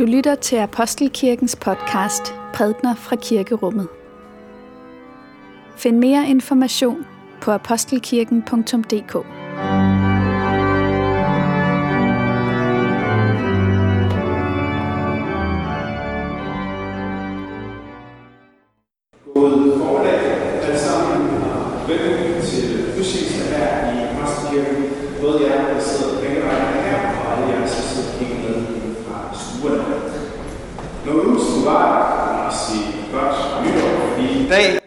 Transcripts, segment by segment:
Du lytter til Apostelkirkens podcast Prædner fra Kirkerummet. Find mere information på apostelkirken.dk. God formiddag alle sammen. Velkommen til gudstjeneste her i Præstekirken. Både jer, der sidder begge vejen her, og alle jer, der sidder og fra. Når du skulle bare sige godt nytår, fordi I dag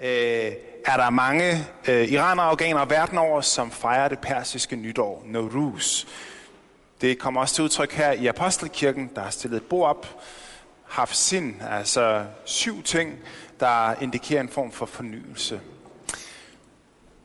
øh, er der mange øh, iranere og afghanere verden over, som fejrer det persiske nytår, Nowruz. Det kommer også til udtryk her i Apostelkirken, der har stillet et bord op, haft sind, altså syv ting, der indikerer en form for fornyelse.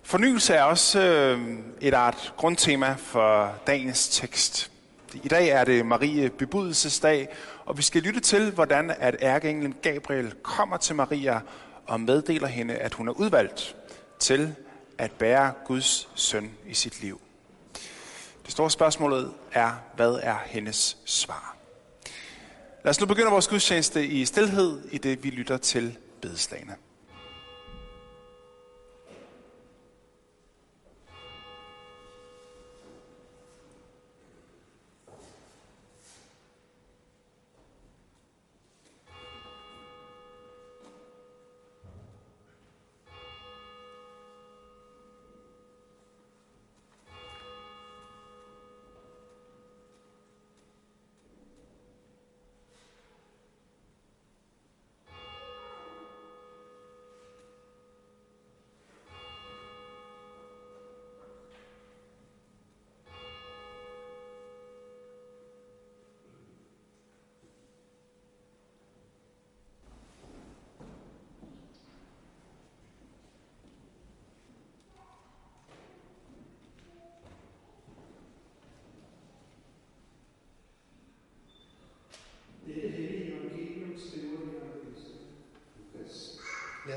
Fornyelse er også øh, et art grundtema for dagens tekst. I dag er det Marie bebudelsesdag, og vi skal lytte til, hvordan at ærkeenglen Gabriel kommer til Maria og meddeler hende, at hun er udvalgt til at bære Guds søn i sit liv. Det store spørgsmålet er, hvad er hendes svar? Lad os nu begynde vores gudstjeneste i stilhed, i det vi lytter til bedeslagene.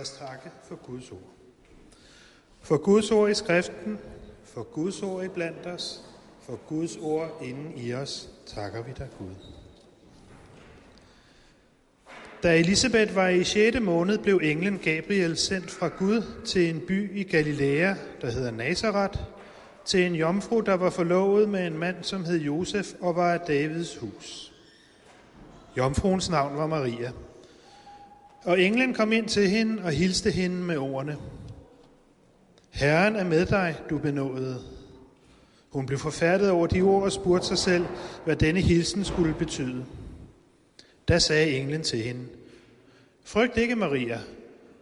Os takke for Guds ord. For Guds ord i skriften, for Guds ord i blandt os, for Guds ord inden i os, takker vi dig Gud. Da Elisabeth var i 6. måned, blev englen Gabriel sendt fra Gud til en by i Galilea, der hedder Nazareth, til en jomfru, der var forlovet med en mand, som hed Josef og var af Davids hus. Jomfruens navn var Maria. Og englen kom ind til hende og hilste hende med ordene. Herren er med dig, du benåede. Hun blev forfærdet over de ord og spurgte sig selv, hvad denne hilsen skulle betyde. Da sagde englen til hende, Frygt ikke, Maria,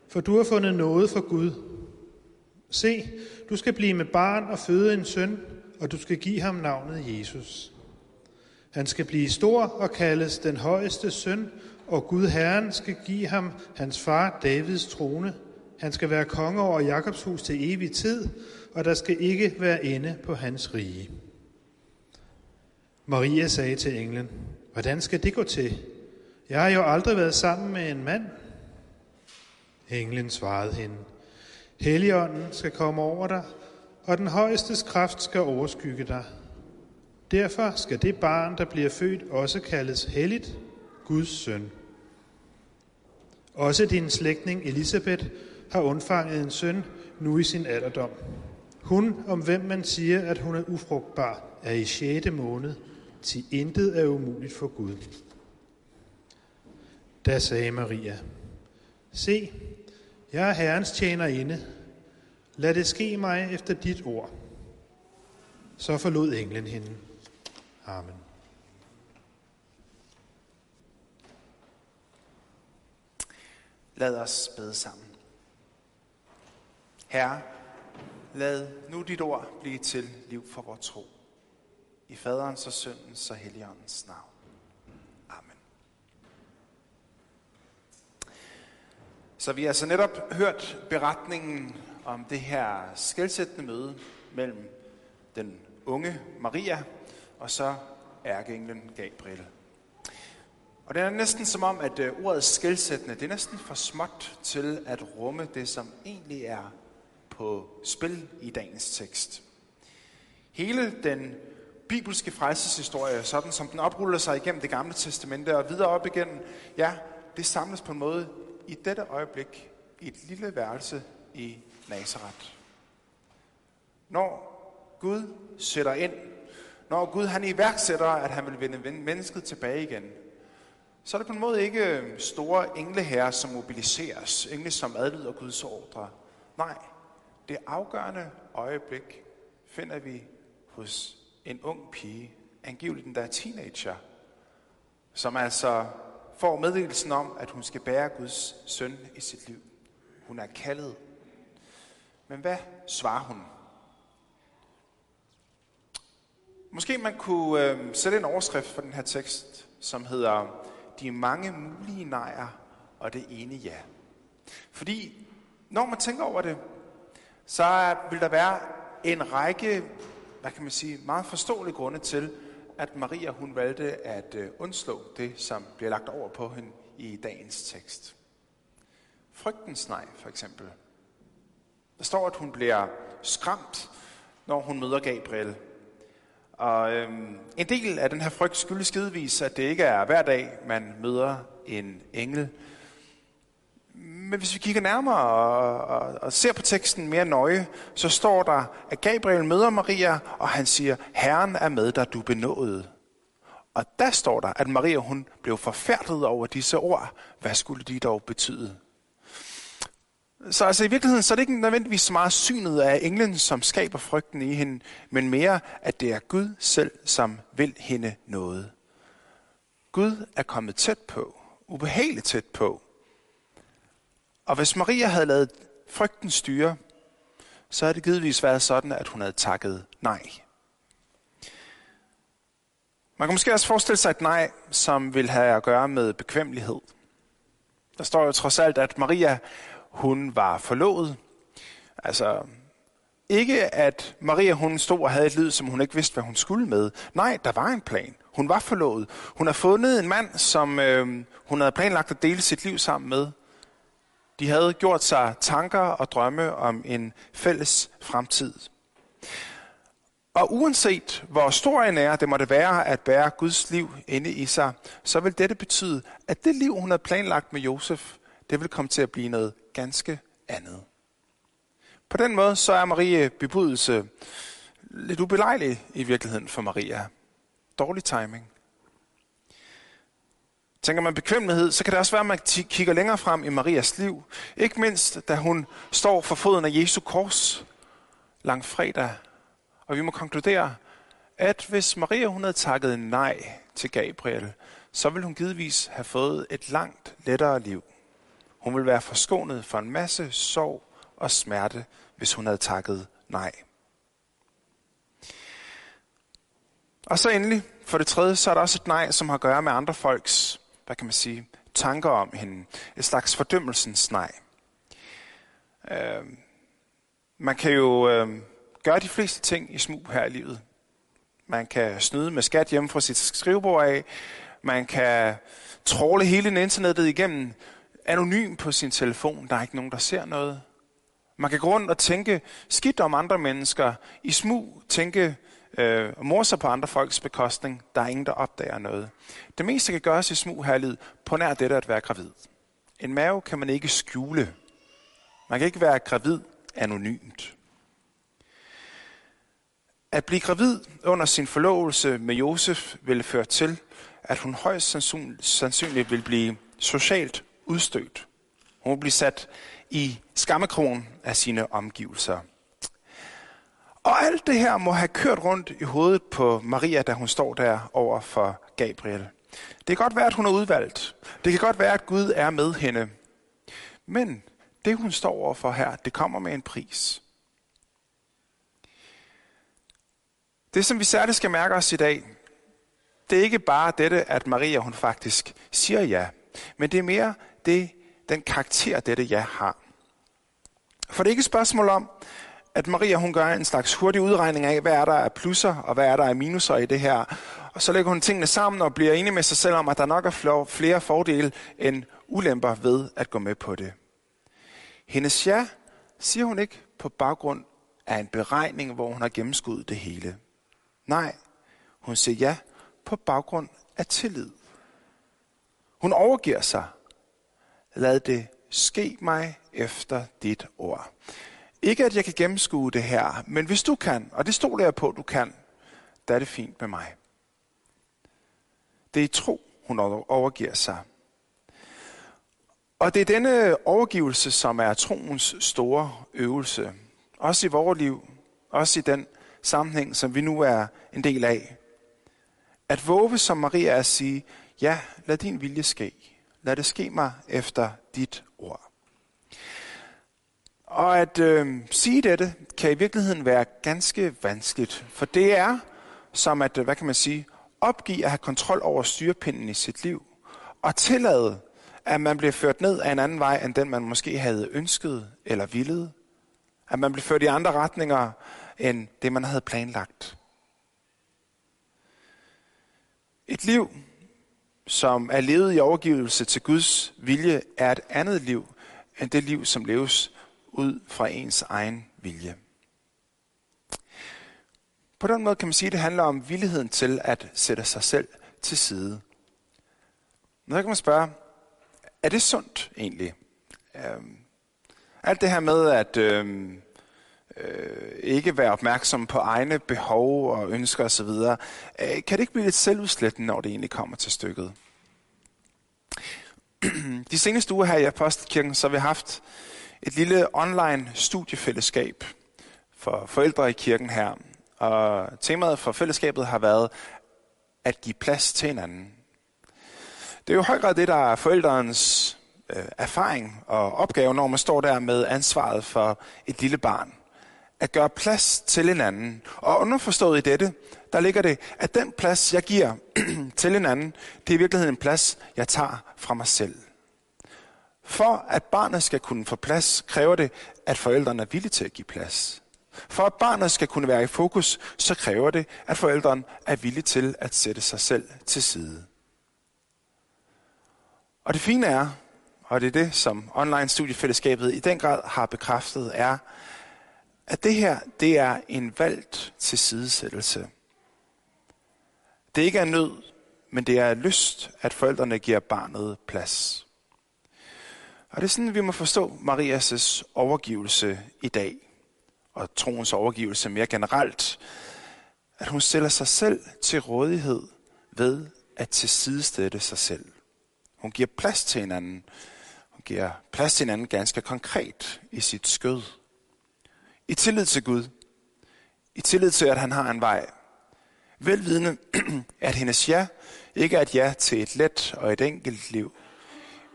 for du har fundet noget for Gud. Se, du skal blive med barn og føde en søn, og du skal give ham navnet Jesus. Han skal blive stor og kaldes den højeste søn, og Gud Herren skal give ham hans far Davids trone. Han skal være konge over Jakobs hus til evig tid, og der skal ikke være ende på hans rige. Maria sagde til englen, hvordan skal det gå til? Jeg har jo aldrig været sammen med en mand. Englen svarede hende, Helligånden skal komme over dig, og den højestes kraft skal overskygge dig. Derfor skal det barn, der bliver født, også kaldes helligt, Guds søn. Også din slægtning Elisabeth har undfanget en søn nu i sin alderdom. Hun, om hvem man siger, at hun er ufrugtbar, er i 6. måned, til intet er umuligt for Gud. Da sagde Maria, Se, jeg er Herrens tjenerinde. Lad det ske mig efter dit ord. Så forlod englen hende. Amen. Lad os bede sammen. Herre, lad nu dit ord blive til liv for vores tro. I faderens og søndens og helligåndens navn. Amen. Så vi har så netop hørt beretningen om det her skældsættende møde mellem den unge Maria og så ærkeenglen Gabriel. Og det er næsten som om, at øh, ordet skældsættende, det er næsten for småt til at rumme det, som egentlig er på spil i dagens tekst. Hele den bibelske frelseshistorie, sådan som den opruller sig igennem det gamle testamente og videre op igen, ja, det samles på en måde i dette øjeblik i et lille værelse i Nazareth. Når Gud sætter ind, når Gud han iværksætter, at han vil vende mennesket tilbage igen, så er det på en måde ikke øhm, store engleherrer, som mobiliseres, engle som adlyder Guds ordre. Nej, det afgørende øjeblik finder vi hos en ung pige, angiveligt den der teenager, som altså får meddelelsen om, at hun skal bære Guds søn i sit liv. Hun er kaldet. Men hvad svarer hun? Måske man kunne øh, sætte en overskrift for den her tekst, som hedder de mange mulige nejer og det ene ja. Fordi når man tænker over det, så vil der være en række, hvad kan man sige, meget forståelige grunde til, at Maria hun valgte at øh, undslå det, som bliver lagt over på hende i dagens tekst. Frygtens nej, for eksempel. Der står, at hun bliver skræmt, når hun møder Gabriel. Og øhm, en del af den her frygt skyldes givetvis, at det ikke er hver dag, man møder en engel. Men hvis vi kigger nærmere og, og, og ser på teksten mere nøje, så står der, at Gabriel møder Maria, og han siger, Herren er med dig, du benåede. Og der står der, at Maria hun blev forfærdet over disse ord. Hvad skulle de dog betyde? Så altså i virkeligheden, så er det ikke nødvendigvis så meget synet af englen, som skaber frygten i hende, men mere, at det er Gud selv, som vil hende noget. Gud er kommet tæt på, ubehageligt tæt på. Og hvis Maria havde lavet frygten styre, så havde det givetvis været sådan, at hun havde takket nej. Man kan måske også forestille sig et nej, som vil have at gøre med bekvemmelighed. Der står jo trods alt, at Maria hun var forlovet. Altså, ikke at Maria hun stod og havde et liv, som hun ikke vidste, hvad hun skulle med. Nej, der var en plan. Hun var forlovet. Hun har fundet en mand, som øh, hun havde planlagt at dele sit liv sammen med. De havde gjort sig tanker og drømme om en fælles fremtid. Og uanset hvor stor en er, det måtte være at bære Guds liv inde i sig, så vil dette betyde, at det liv, hun havde planlagt med Josef, det vil komme til at blive noget ganske andet. På den måde så er Marie bebudelse lidt ubelejlig i virkeligheden for Maria. Dårlig timing. Tænker man bekvemmelighed, så kan det også være, at man kigger længere frem i Marias liv. Ikke mindst, da hun står for foden af Jesu kors langfredag. Og vi må konkludere, at hvis Maria hun havde takket nej til Gabriel, så ville hun givetvis have fået et langt lettere liv. Hun ville være forskånet for en masse sorg og smerte, hvis hun havde takket nej. Og så endelig, for det tredje, så er der også et nej, som har at gøre med andre folks, hvad kan man sige, tanker om hende. Et slags fordømmelsens nej. Øh, man kan jo øh, gøre de fleste ting i smug her i livet. Man kan snyde med skat hjemme fra sit skrivebord af. Man kan tråle hele internettet igennem anonym på sin telefon. Der er ikke nogen, der ser noget. Man kan gå rundt og tænke skidt om andre mennesker. I smug tænke øh, og morse på andre folks bekostning. Der er ingen, der opdager noget. Det meste kan gøres i smug herlid på nær det at være gravid. En mave kan man ikke skjule. Man kan ikke være gravid anonymt. At blive gravid under sin forlovelse med Josef ville føre til, at hun højst sandsynligt ville blive socialt udstødt. Hun vil blive sat i skammekrogen af sine omgivelser. Og alt det her må have kørt rundt i hovedet på Maria, da hun står der over for Gabriel. Det kan godt være, at hun er udvalgt. Det kan godt være, at Gud er med hende. Men det, hun står overfor her, det kommer med en pris. Det, som vi særligt skal mærke os i dag, det er ikke bare dette, at Maria hun faktisk siger ja, men det er mere det, den karakter, dette ja har. For det er ikke et spørgsmål om, at Maria hun gør en slags hurtig udregning af, hvad er der af plusser, og hvad er der af minuser i det her. Og så lægger hun tingene sammen og bliver enig med sig selv om, at der nok er flere fordele end ulemper ved at gå med på det. Hendes ja siger hun ikke på baggrund af en beregning, hvor hun har gennemskuddet det hele. Nej, Hun siger ja på baggrund af tillid. Hun overgiver sig. Lad det ske mig efter dit ord. Ikke at jeg kan gennemskue det her, men hvis du kan, og det stoler jeg på, du kan, der er det fint med mig. Det er i tro, hun overgiver sig. Og det er denne overgivelse, som er troens store øvelse. Også i vores liv, også i den sammenhæng, som vi nu er en del af. At våge som Maria at sige, ja, lad din vilje ske. Lad det ske mig efter dit ord. Og at øh, sige dette kan i virkeligheden være ganske vanskeligt, for det er som at, øh, hvad kan man sige, opgive at have kontrol over styrepinden i sit liv, og tillade, at man bliver ført ned af en anden vej, end den man måske havde ønsket eller villet. At man bliver ført i andre retninger, end det man havde planlagt. Et liv, som er levet i overgivelse til Guds vilje, er et andet liv, end det liv, som leves ud fra ens egen vilje. På den måde kan man sige, at det handler om villigheden til at sætte sig selv til side. Nu kan man spørge, er det sundt egentlig? Øhm, alt det her med at øhm, øh, ikke være opmærksom på egne behov og ønsker osv., øh, kan det ikke blive lidt selvudslættende, når det egentlig kommer til stykket? De seneste uger her i Apostelkirken, så har vi haft et lille online studiefællesskab for forældre i kirken her. Og temaet for fællesskabet har været at give plads til hinanden. Det er jo i høj grad det, der er forældrens øh, erfaring og opgave, når man står der med ansvaret for et lille barn. At gøre plads til en anden. Og underforstået i dette, der ligger det, at den plads, jeg giver til en anden, det er i virkeligheden en plads, jeg tager fra mig selv. For at barnet skal kunne få plads, kræver det, at forældrene er villige til at give plads. For at barnet skal kunne være i fokus, så kræver det, at forældrene er villige til at sætte sig selv til side. Og det fine er, og det er det, som online studiefællesskabet i den grad har bekræftet, er, at det her, det er en valgt til sidesættelse. Det ikke er nød, men det er lyst, at forældrene giver barnet plads. Og det er sådan, vi må forstå Marias' overgivelse i dag, og troens overgivelse mere generelt, at hun stiller sig selv til rådighed ved at tilsidestætte sig selv. Hun giver plads til hinanden. Hun giver plads til hinanden ganske konkret i sit skød. I tillid til Gud. I tillid til, at han har en vej. Velvidende, at hendes ja ikke er et ja til et let og et enkelt liv,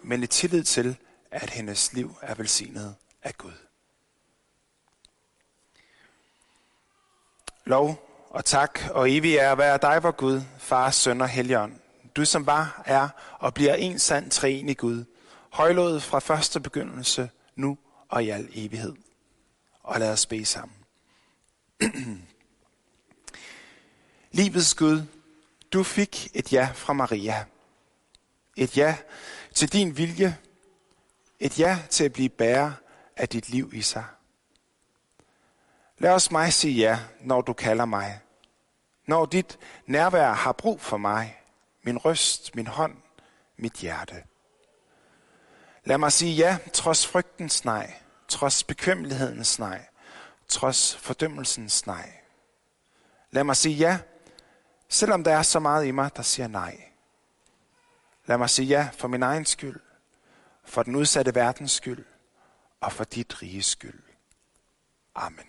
men i tillid til, at hendes liv er velsignet af Gud. Lov og tak og evig er være dig, vor Gud, Far, Søn og Helligånd. Du som var, er og bliver en sand træen i Gud, højlået fra første begyndelse, nu og i al evighed. Og lad os bede sammen. Livets Gud, du fik et ja fra Maria. Et ja til din vilje. Et ja til at blive bærer af dit liv i sig. Lad os mig sige ja, når du kalder mig. Når dit nærvær har brug for mig, min røst, min hånd, mit hjerte. Lad mig sige ja, trods frygtens nej, trods bekvemmelighedens nej, trods fordømmelsens nej. Lad mig sige ja, selvom der er så meget i mig, der siger nej. Lad mig sige ja for min egen skyld, for den udsatte verdens skyld og for dit rige skyld. Amen.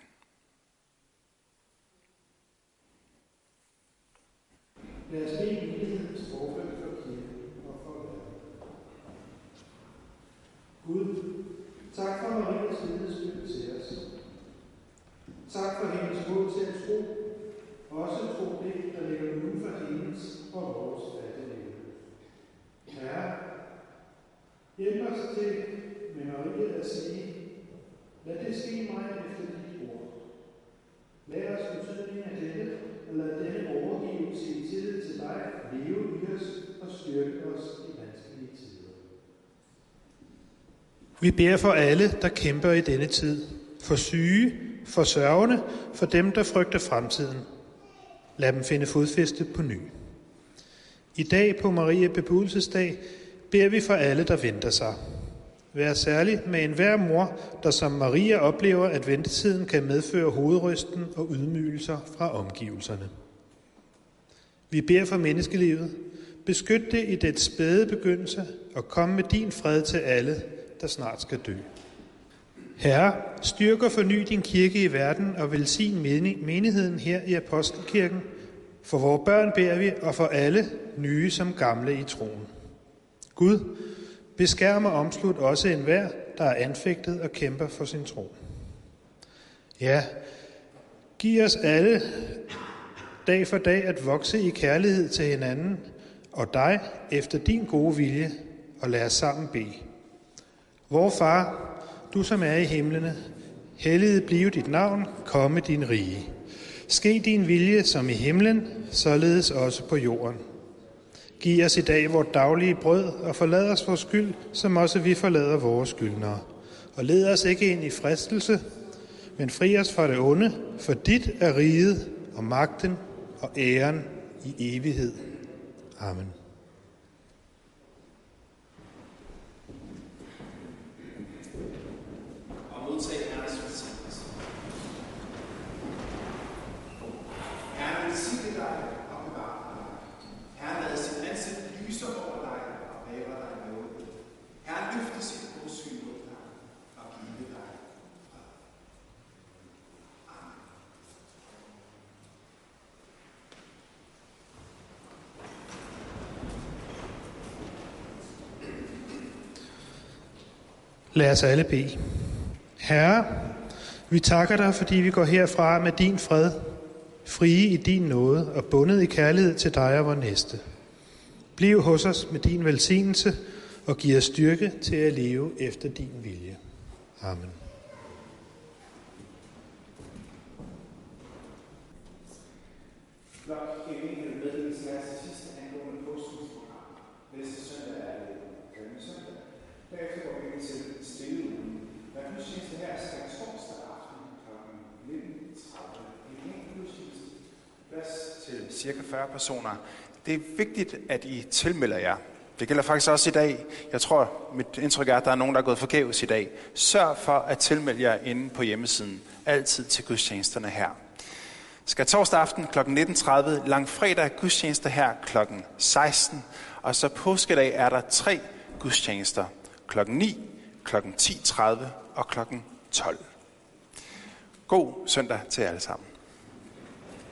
Lad os bede mulighedens forfald for kirken og for verden. Gud, tak for Marias vidnesbyrd til os. Tak for hendes mod til at tro, også tro det, der ligger uden for hendes og vores fattighed. Herre, hjælp os til med Maria at sige, lad det ske mig efter dit ord. Lad os betydningen af dette, og lad denne overgivelse i tillid til dig leve i os og styrke os i vanskelige tider. Vi beder for alle, der kæmper i denne tid. For syge, for sørgende, for dem, der frygter fremtiden. Lad dem finde fodfæste på ny. I dag på Maria Bebudelsesdag beder vi for alle, der venter sig. Vær særligt med enhver mor, der som Maria oplever, at ventetiden kan medføre hovedrysten og ydmygelser fra omgivelserne. Vi beder for menneskelivet. Beskyt det i dets spæde begyndelse, og kom med din fred til alle, der snart skal dø. Herre, styrk og forny din kirke i verden og velsign menigheden her i Apostelkirken. For vores børn beder vi, og for alle, nye som gamle i troen. Gud, beskærm og omslut også enhver, der er anfægtet og kæmper for sin tro. Ja, giv os alle dag for dag at vokse i kærlighed til hinanden og dig efter din gode vilje, og lad os sammen bede. Vor far, du som er i himlene, helliget blive dit navn, komme din rige. Ske din vilje som i himlen, således også på jorden. Giv os i dag vores daglige brød, og forlad os vores skyld, som også vi forlader vores skyldnere. Og led os ikke ind i fristelse, men fri os fra det onde, for dit er riget og magten og æren i evighed. Amen. Lad os alle bede. Herre, vi takker dig, fordi vi går herfra med din fred, frie i din nåde og bundet i kærlighed til dig og vor næste. Bliv hos os med din velsignelse og giv os styrke til at leve efter din vilje. Amen. Cirka 40 personer. Det er vigtigt, at I tilmelder jer. Det gælder faktisk også i dag. Jeg tror, mit indtryk er, at der er nogen, der er gået forgæves i dag. Sørg for at tilmelde jer inde på hjemmesiden. Altid til gudstjenesterne her. Skal torsdag aften kl. 19.30, langfredag gudstjeneste her kl. 16. Og så påskedag er der tre gudstjenester. Kl. 9, kl. 10.30 og kl. 12. God søndag til alle sammen.